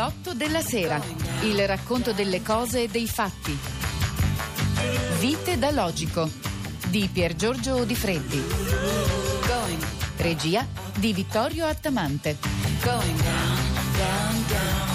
8 della sera. Il racconto delle cose e dei fatti. Vite da logico di Pier Giorgio Di. Regia di Vittorio Attamante. Going down, down, down.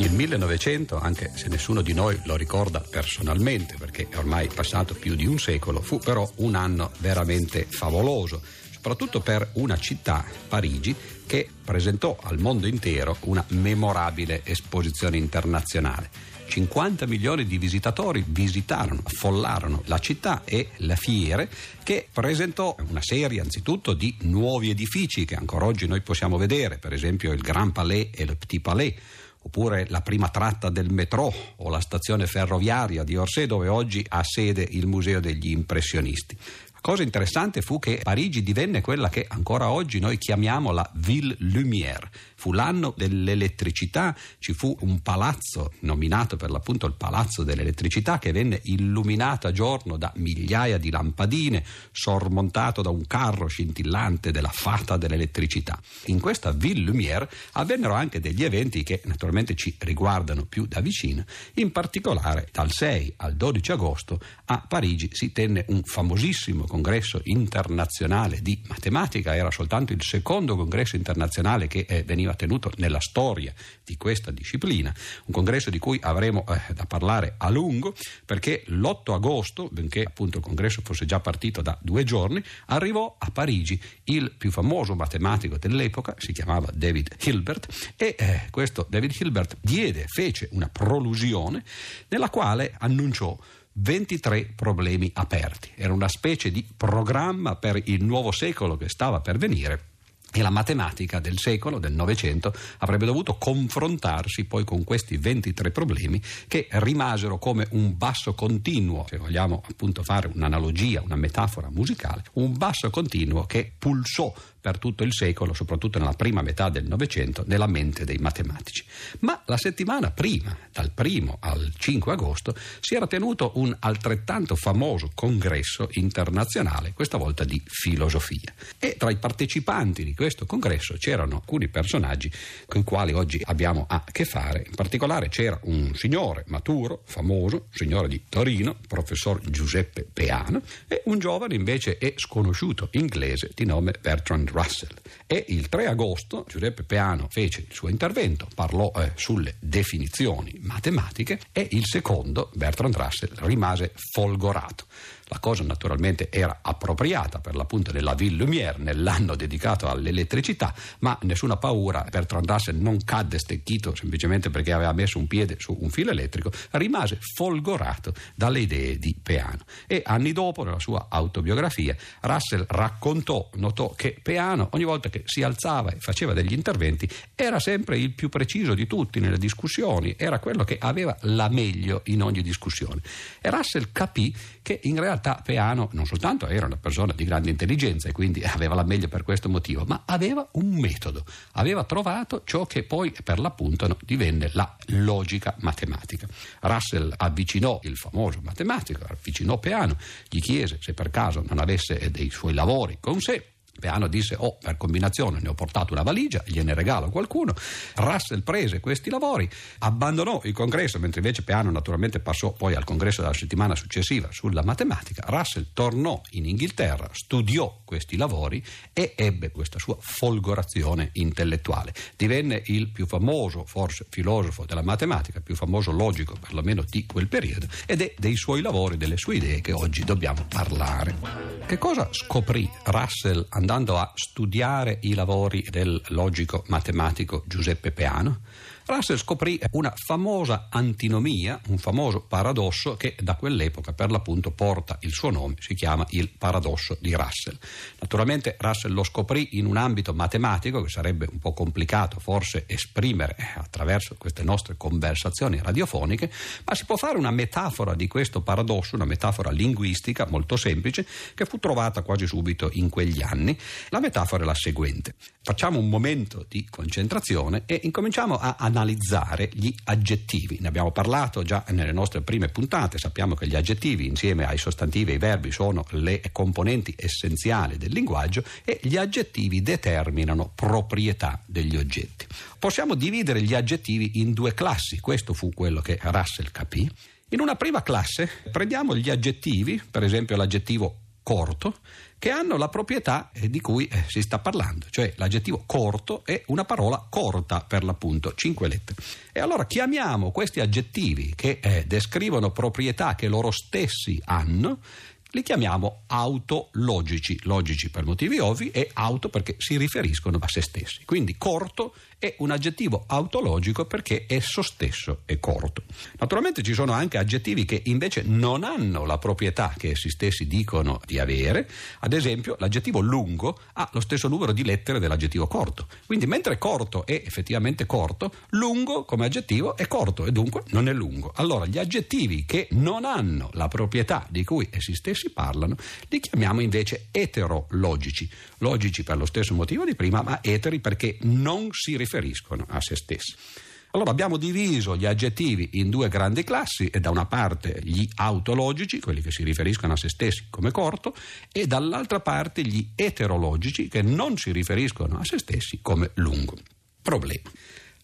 Il 1900, anche se nessuno di noi lo ricorda personalmente, perché è ormai passato più di un secolo, fu però un anno veramente favoloso, soprattutto per una città, Parigi, che presentò al mondo intero una memorabile esposizione internazionale. 50 milioni di visitatori visitarono, affollarono la città e la fiere che presentò una serie anzitutto di nuovi edifici che ancora oggi noi possiamo vedere, per esempio il Grand Palais e le Petit Palais oppure la prima tratta del metro o la stazione ferroviaria di Orsay dove oggi ha sede il Museo degli Impressionisti. La cosa interessante fu che Parigi divenne quella che ancora oggi noi chiamiamo la Ville Lumière. Fu l'anno dell'elettricità, ci fu un palazzo nominato per l'appunto il Palazzo dell'Elettricità che venne illuminato a giorno da migliaia di lampadine, sormontato da un carro scintillante della fata dell'elettricità. In questa Ville Lumière avvennero anche degli eventi che naturalmente ci riguardano più da vicino, in particolare dal 6 al 12 agosto a Parigi si tenne un famosissimo congresso internazionale di matematica, era soltanto il secondo congresso internazionale che eh, veniva tenuto nella storia di questa disciplina, un congresso di cui avremo eh, da parlare a lungo perché l'8 agosto, benché appunto il congresso fosse già partito da due giorni, arrivò a Parigi il più famoso matematico dell'epoca, si chiamava David Hilbert e eh, questo David Hilbert diede, fece una prolusione nella quale annunciò 23 problemi aperti. Era una specie di programma per il nuovo secolo che stava per venire e la matematica del secolo, del Novecento, avrebbe dovuto confrontarsi poi con questi 23 problemi che rimasero come un basso continuo, se vogliamo appunto fare un'analogia, una metafora musicale, un basso continuo che pulsò per tutto il secolo, soprattutto nella prima metà del Novecento, nella mente dei matematici. Ma la settimana prima, dal 1 al 5 agosto, si era tenuto un altrettanto famoso congresso internazionale, questa volta di filosofia. E tra i partecipanti di questo congresso c'erano alcuni personaggi con i quali oggi abbiamo a che fare. In particolare c'era un signore maturo, famoso, signore di Torino, professor Giuseppe Peano, e un giovane invece e sconosciuto inglese di nome Bertrand Russell. E il 3 agosto Giuseppe Peano fece il suo intervento, parlò eh, sulle definizioni matematiche e il secondo, Bertrand Russell, rimase folgorato. La cosa naturalmente era appropriata per l'appunto della Ville Lumière nell'anno dedicato all'elettricità, ma nessuna paura, Bertrand Russell non cadde stecchito semplicemente perché aveva messo un piede su un filo elettrico, rimase folgorato dalle idee di Peano. E anni dopo, nella sua autobiografia, Russell raccontò, notò che Peano ogni volta che si alzava e faceva degli interventi era sempre il più preciso di tutti nelle discussioni, era quello che aveva la meglio in ogni discussione. E Russell capì che in realtà Peano non soltanto era una persona di grande intelligenza e quindi aveva la meglio per questo motivo, ma aveva un metodo, aveva trovato ciò che poi per l'appunto divenne la logica matematica. Russell avvicinò il famoso matematico, avvicinò Peano, gli chiese se per caso non avesse dei suoi lavori con sé Peano disse: Oh, per combinazione ne ho portato una valigia, gliene regalo qualcuno. Russell prese questi lavori, abbandonò il congresso, mentre invece Peano naturalmente passò poi al congresso della settimana successiva sulla matematica. Russell tornò in Inghilterra, studiò questi lavori e ebbe questa sua folgorazione intellettuale. Divenne il più famoso, forse, filosofo della matematica, più famoso logico perlomeno di quel periodo, ed è dei suoi lavori, delle sue idee che oggi dobbiamo parlare. Che cosa scoprì Russell andando a studiare i lavori del logico matematico Giuseppe Peano? Russell scoprì una famosa antinomia, un famoso paradosso che da quell'epoca per l'appunto porta il suo nome, si chiama il paradosso di Russell. Naturalmente Russell lo scoprì in un ambito matematico che sarebbe un po' complicato forse esprimere attraverso queste nostre conversazioni radiofoniche, ma si può fare una metafora di questo paradosso, una metafora linguistica molto semplice che fu trovata quasi subito in quegli anni. La metafora è la seguente. Facciamo un momento di concentrazione e incominciamo a analizzare analizzare gli aggettivi. Ne abbiamo parlato già nelle nostre prime puntate, sappiamo che gli aggettivi insieme ai sostantivi e ai verbi sono le componenti essenziali del linguaggio e gli aggettivi determinano proprietà degli oggetti. Possiamo dividere gli aggettivi in due classi, questo fu quello che Russell capì. In una prima classe prendiamo gli aggettivi, per esempio l'aggettivo corto, che hanno la proprietà eh, di cui eh, si sta parlando, cioè l'aggettivo corto è una parola corta per l'appunto, cinque lettere. E allora chiamiamo questi aggettivi che eh, descrivono proprietà che loro stessi hanno li chiamiamo autologici, logici per motivi ovvi e auto perché si riferiscono a se stessi. Quindi corto è un aggettivo autologico perché esso stesso è corto. Naturalmente ci sono anche aggettivi che invece non hanno la proprietà che essi stessi dicono di avere, ad esempio l'aggettivo lungo ha lo stesso numero di lettere dell'aggettivo corto, quindi mentre corto è effettivamente corto, lungo come aggettivo è corto e dunque non è lungo. Allora gli aggettivi che non hanno la proprietà di cui essi stessi parlano li chiamiamo invece eterologici, logici per lo stesso motivo di prima, ma eteri perché non si riferiscono a se stessi. Allora abbiamo diviso gli aggettivi in due grandi classi, e da una parte gli autologici, quelli che si riferiscono a se stessi come corto, e dall'altra parte gli eterologici che non si riferiscono a se stessi come lungo. Problema.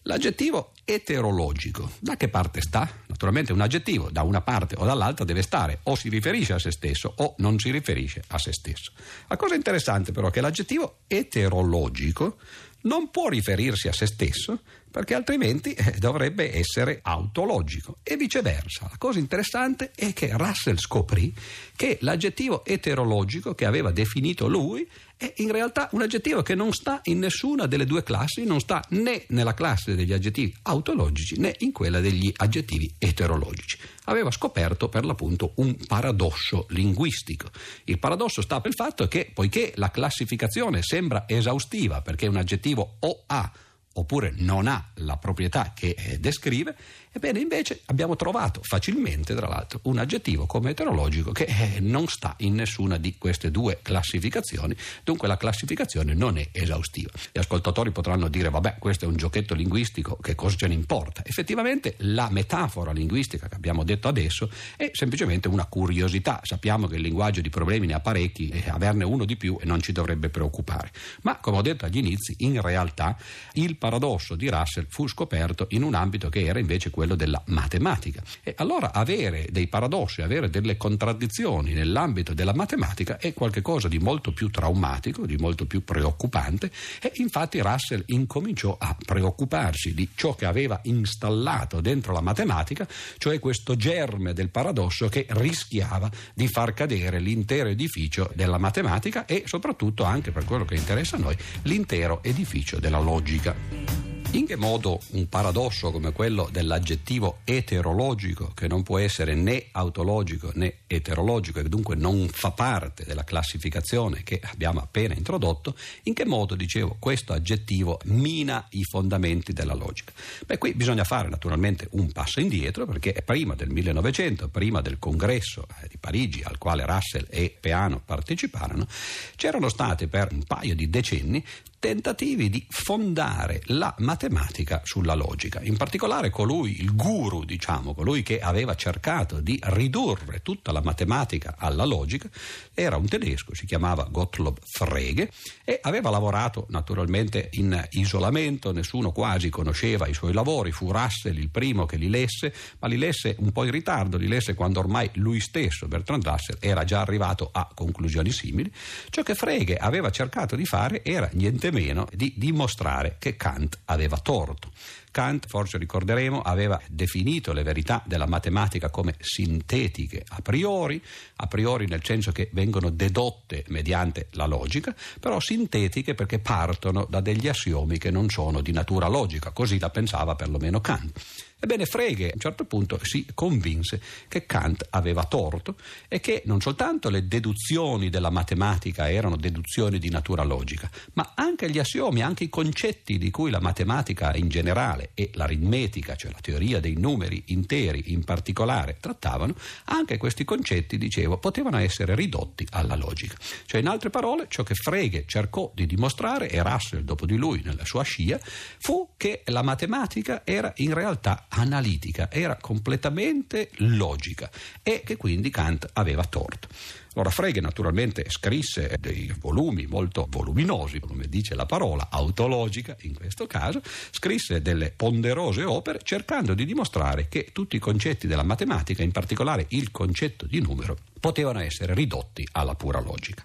L'aggettivo eterologico, da che parte sta? Naturalmente un aggettivo da una parte o dall'altra deve stare, o si riferisce a se stesso o non si riferisce a se stesso. La cosa interessante però è che l'aggettivo eterologico non può riferirsi a se stesso perché altrimenti eh, dovrebbe essere autologico e viceversa. La cosa interessante è che Russell scoprì che l'aggettivo eterologico che aveva definito lui è in realtà un aggettivo che non sta in nessuna delle due classi, non sta né nella classe degli aggettivi autologici né in quella degli aggettivi eterologici. Aveva scoperto per l'appunto un paradosso linguistico. Il paradosso sta per il fatto che poiché la classificazione sembra esaustiva perché un aggettivo o ha oppure non ha la proprietà che eh, descrive, ebbene invece abbiamo trovato facilmente, tra l'altro, un aggettivo come eterologico che eh, non sta in nessuna di queste due classificazioni, dunque la classificazione non è esaustiva. Gli ascoltatori potranno dire, vabbè, questo è un giochetto linguistico, che cosa ce ne importa? Effettivamente la metafora linguistica che abbiamo detto adesso è semplicemente una curiosità, sappiamo che il linguaggio di problemi ne ha parecchi e averne uno di più non ci dovrebbe preoccupare, ma come ho detto agli inizi, in realtà il paradosso di Russell fu scoperto in un ambito che era invece quello della matematica. E allora avere dei paradossi, avere delle contraddizioni nell'ambito della matematica è qualcosa di molto più traumatico, di molto più preoccupante e infatti Russell incominciò a preoccuparsi di ciò che aveva installato dentro la matematica, cioè questo germe del paradosso che rischiava di far cadere l'intero edificio della matematica e soprattutto anche per quello che interessa a noi l'intero edificio della logica. In che modo un paradosso come quello dell'aggettivo eterologico, che non può essere né autologico né eterologico e dunque non fa parte della classificazione che abbiamo appena introdotto, in che modo, dicevo, questo aggettivo mina i fondamenti della logica? Beh, qui bisogna fare naturalmente un passo indietro perché prima del 1900, prima del congresso eh, di Parigi al quale Russell e Peano parteciparono, c'erano state per un paio di decenni tentativi di fondare la matematica sulla logica. In particolare colui, il guru, diciamo, colui che aveva cercato di ridurre tutta la matematica alla logica, era un tedesco, si chiamava Gottlob Frege e aveva lavorato naturalmente in isolamento, nessuno quasi conosceva i suoi lavori, fu Russell il primo che li lesse, ma li lesse un po' in ritardo, li lesse quando ormai lui stesso, Bertrand Russell, era già arrivato a conclusioni simili. Ciò che Frege aveva cercato di fare era niente niente meno di dimostrare che Kant aveva torto. Kant, forse ricorderemo, aveva definito le verità della matematica come sintetiche a priori, a priori nel senso che vengono dedotte mediante la logica, però sintetiche perché partono da degli assiomi che non sono di natura logica, così la pensava perlomeno Kant. Ebbene, Frege a un certo punto si convinse che Kant aveva torto e che non soltanto le deduzioni della matematica erano deduzioni di natura logica, ma anche gli assiomi, anche i concetti di cui la matematica in generale e l'aritmetica, cioè la teoria dei numeri interi in particolare, trattavano, anche questi concetti, dicevo, potevano essere ridotti alla logica. Cioè, in altre parole, ciò che Frege cercò di dimostrare, e Russell dopo di lui nella sua scia, fu che la matematica era in realtà analitica, era completamente logica e che quindi Kant aveva torto. Allora Frege naturalmente scrisse dei volumi molto voluminosi, come dice la parola, autologica in questo caso, scrisse delle ponderose opere cercando di dimostrare che tutti i concetti della matematica, in particolare il concetto di numero, potevano essere ridotti alla pura logica.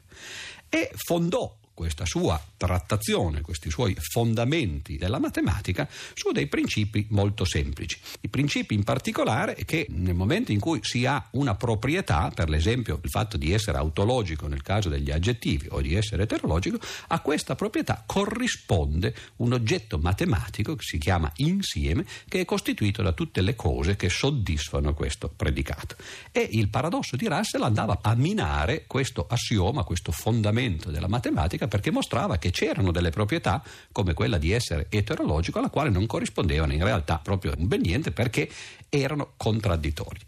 E fondò questa sua trattazione, questi suoi fondamenti della matematica su dei principi molto semplici. I principi in particolare che nel momento in cui si ha una proprietà, per l'esempio il fatto di essere autologico nel caso degli aggettivi o di essere eterologico, a questa proprietà corrisponde un oggetto matematico che si chiama insieme, che è costituito da tutte le cose che soddisfano questo predicato. E il paradosso di Russell andava a minare questo assioma, questo fondamento della matematica perché mostrava che c'erano delle proprietà come quella di essere eterologico alla quale non corrispondevano in realtà proprio bel niente perché erano contraddittori.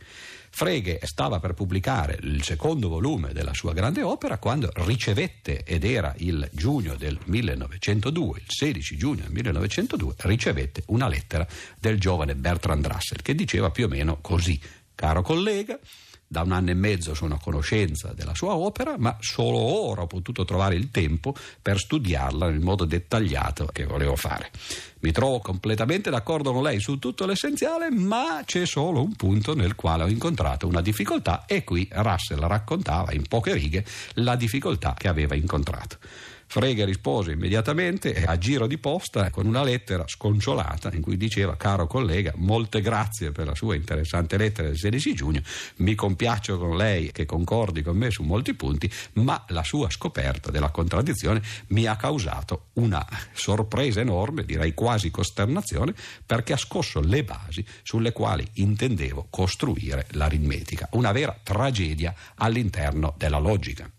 Frege stava per pubblicare il secondo volume della sua grande opera quando ricevette, ed era il giugno del 1902, il 16 giugno del 1902, ricevette una lettera del giovane Bertrand Russell che diceva più o meno così, caro collega, da un anno e mezzo sono a conoscenza della sua opera, ma solo ora ho potuto trovare il tempo per studiarla nel modo dettagliato che volevo fare. Mi trovo completamente d'accordo con lei su tutto l'essenziale, ma c'è solo un punto nel quale ho incontrato una difficoltà e qui Russell raccontava in poche righe la difficoltà che aveva incontrato. Frege rispose immediatamente a giro di posta con una lettera sconciolata in cui diceva caro collega molte grazie per la sua interessante lettera del 16 giugno. Mi compiaccio con lei che concordi con me su molti punti ma la sua scoperta della contraddizione mi ha causato una sorpresa enorme direi quasi costernazione perché ha scosso le basi sulle quali intendevo costruire l'aritmetica una vera tragedia all'interno della logica.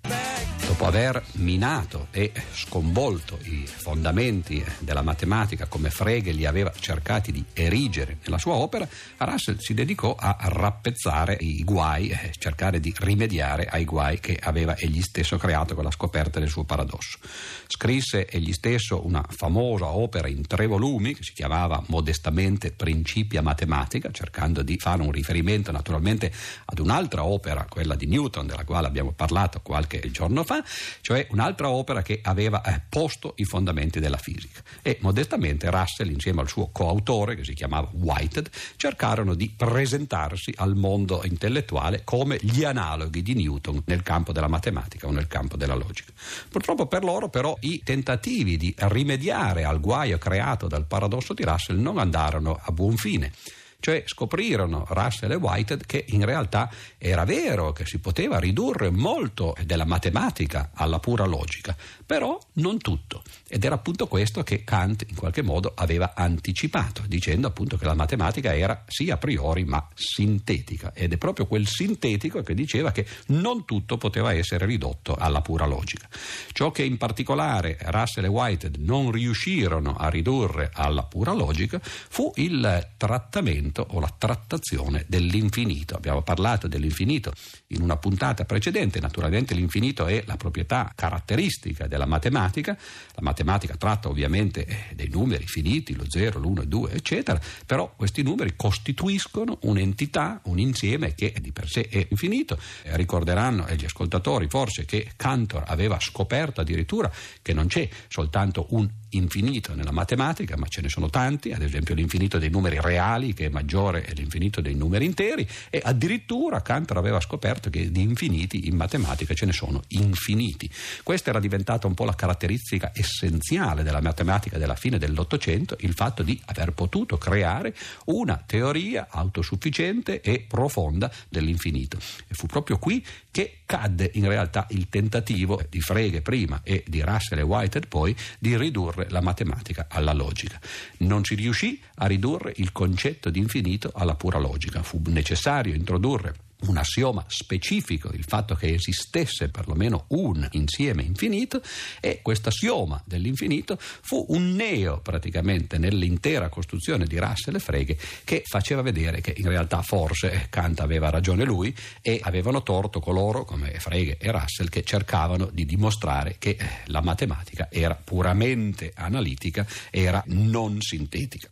Dopo aver minato e sconvolto i fondamenti della matematica come Frege li aveva cercati di erigere nella sua opera, Russell si dedicò a rappezzare i guai, eh, cercare di rimediare ai guai che aveva egli stesso creato con la scoperta del suo paradosso. Scrisse egli stesso una famosa opera in tre volumi che si chiamava modestamente Principia Matematica, cercando di fare un riferimento naturalmente ad un'altra opera, quella di Newton, della quale abbiamo parlato qualche giorno fa, cioè un'altra opera che aveva eh, posto i fondamenti della fisica. E modestamente Russell, insieme al suo coautore, che si chiamava Whitehead, cercarono di presentarsi al mondo intellettuale come gli analoghi di Newton nel campo della matematica o nel campo della logica. Purtroppo per loro, però, i tentativi di rimediare al guaio creato dal paradosso di Russell non andarono a buon fine. Cioè scoprirono Russell e Whitehead che in realtà era vero che si poteva ridurre molto della matematica alla pura logica, però non tutto. Ed era appunto questo che Kant in qualche modo aveva anticipato, dicendo appunto che la matematica era sì a priori ma sintetica. Ed è proprio quel sintetico che diceva che non tutto poteva essere ridotto alla pura logica. Ciò che in particolare Russell e Whitehead non riuscirono a ridurre alla pura logica fu il trattamento o la trattazione dell'infinito. Abbiamo parlato dell'infinito in una puntata precedente, naturalmente l'infinito è la proprietà caratteristica della matematica, la matematica tratta ovviamente eh, dei numeri finiti, lo 0, l'1, il 2, eccetera, però questi numeri costituiscono un'entità, un insieme che di per sé è infinito. Eh, ricorderanno gli ascoltatori forse che Cantor aveva scoperto addirittura che non c'è soltanto un infinito nella matematica, ma ce ne sono tanti, ad esempio l'infinito dei numeri reali che è maggiore dell'infinito dei numeri interi e addirittura Cantor aveva scoperto che di infiniti in matematica ce ne sono infiniti. Questa era diventata un po' la caratteristica essenziale della matematica della fine dell'Ottocento, il fatto di aver potuto creare una teoria autosufficiente e profonda dell'infinito. E fu proprio qui che cadde in realtà il tentativo di Frege prima e di Russell e Whitehead poi di ridurre la matematica alla logica. Non si riuscì a ridurre il concetto di infinito alla pura logica, fu necessario introdurre un assioma specifico il fatto che esistesse perlomeno un insieme infinito e questo assioma dell'infinito fu un neo praticamente nell'intera costruzione di Russell e Frege che faceva vedere che in realtà forse Kant aveva ragione lui e avevano torto coloro come Frege e Russell che cercavano di dimostrare che la matematica era puramente analitica, era non sintetica.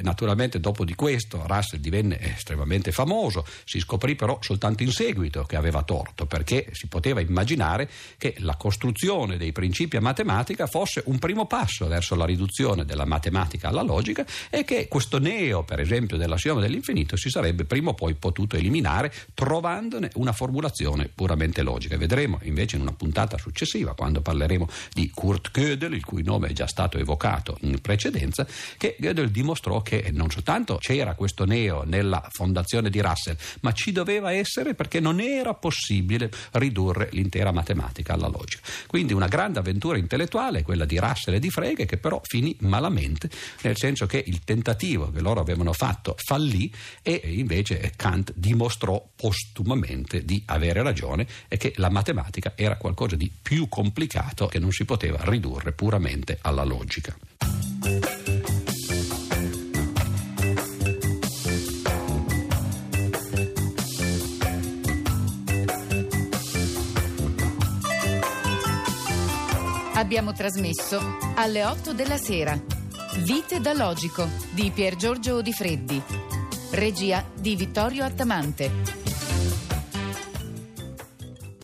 Naturalmente dopo di questo Russell divenne estremamente famoso, si scoprì però soltanto in seguito che aveva torto, perché si poteva immaginare che la costruzione dei principi a matematica fosse un primo passo verso la riduzione della matematica alla logica e che questo neo, per esempio, dell'assioma dell'infinito si sarebbe prima o poi potuto eliminare trovandone una formulazione puramente logica. Vedremo invece in una puntata successiva, quando parleremo di Kurt Gödel, il cui nome è già stato evocato in precedenza, che Gödel dimostrò che non soltanto c'era questo neo nella fondazione di Russell, ma ci doveva essere perché non era possibile ridurre l'intera matematica alla logica. Quindi una grande avventura intellettuale, quella di Russell e di Frege, che però finì malamente, nel senso che il tentativo che loro avevano fatto fallì e invece Kant dimostrò postumamente di avere ragione e che la matematica era qualcosa di più complicato che non si poteva ridurre puramente alla logica. Abbiamo trasmesso alle 8 della sera. Vite da logico di Pier Giorgio Di. Regia di Vittorio Attamante.